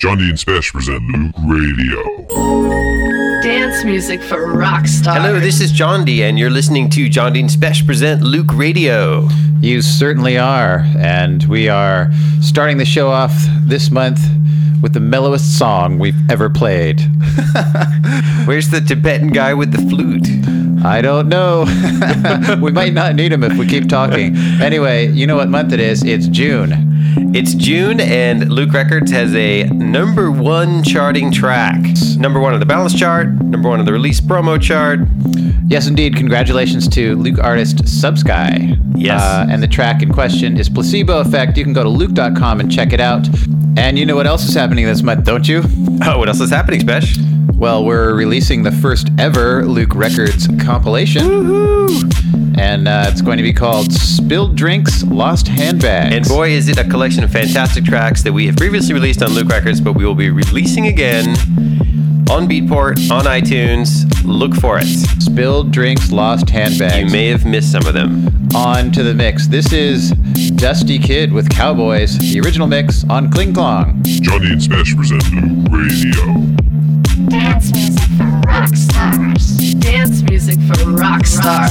Jondi and Spesh present Loöq Radio. Dance music for rock stars. Hello, this is Jondi, and you're listening to Jondi and Spesh present Loöq Radio. You certainly are. And we are starting the show off this month with the mellowest song we've ever played. Where's the Tibetan guy with the flute? I don't know. we might not need him if we keep talking. Anyway, you know what month it is? It's June. It's June, and Loöq Records has a number one charting track. Number one on the balance chart, number one on the release promo chart. Yes, indeed. Congratulations to Loöq artist Subsky. Yes. Uh, and the track in question is Placebo Effect. You can go to luke.com and check it out. And you know what else is happening this month, don't you? Oh, what else is happening, Spesh? Well, we're releasing the first ever Loöq Records compilation. And uh, it's going to be called Spilled Drinks, Lost Handbags. And boy, is it a collection of fantastic tracks that we have previously released on Loöq Records, but we will be releasing again on Beatport, on iTunes. Look for it. Spilled Drinks, Lost Handbags. You may have missed some of them. on to the mix. This is Dusty Kid with Cowboys, the original mix on Kling Klong. Jondi and Spesh present Loöq Radio. Dance music for rock stars. Dance music for rock stars.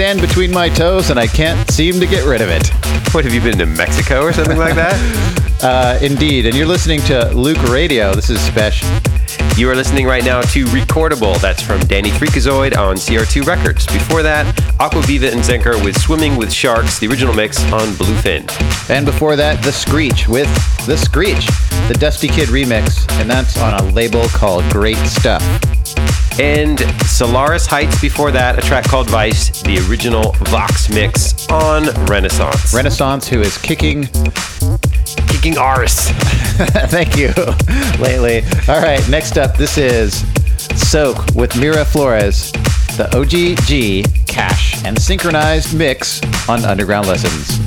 Sand between my toes and I can't seem to get rid of it. What have you been to Mexico or something like that? Uh, indeed. And you're listening to Loöq Radio. This is Special. You are listening right now to Recordable. That's from Danny Freakazoid on CR2 Records. Before that, Aquaviva and Zenker with Swimming with Sharks, the original mix on Bluefin. And before that, The Screech with The Screech, the Dusty Kid remix. And that's on a label called Great Stuff. And Solaris Heights before that, a track called Vice, the original Vox mix on Renaissance. Renaissance, who is kicking Kicking arse. Thank you. Lately. All right, next up, this is Soak with Mira Flores, the OGG cash and synchronized mix on Underground Lessons.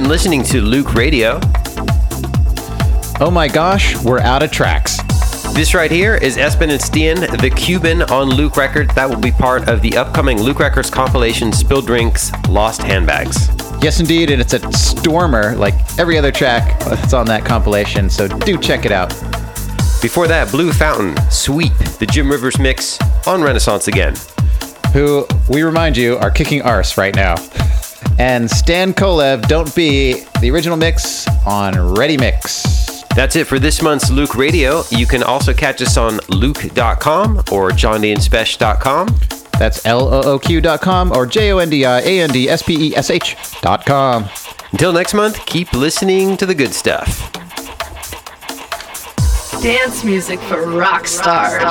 Been listening to Loöq Radio. Oh my gosh, we're out of tracks. This right here is Espen and Stian, the Cuban on Loöq Records. That will be part of the upcoming Loöq Records compilation Spill Drinks Lost Handbags. Yes, indeed, and it's a stormer like every other track that's on that compilation, so do check it out. Before that, Blue Fountain, Sweep, the Jim Rivers mix on Renaissance again. Who, we remind you, are kicking arse right now. And Stan Kolev, Don't Be, the original mix on Ready Mix. That's it for this month's Loöq Radio. You can also catch us on looq.com or jondiandspesh.com. That's L-O-O-Q.com or J-O-N-D-I-A-N-D-S-P-E-S-H dot com. Until next month, keep listening to the good stuff. Dance music for rock stars.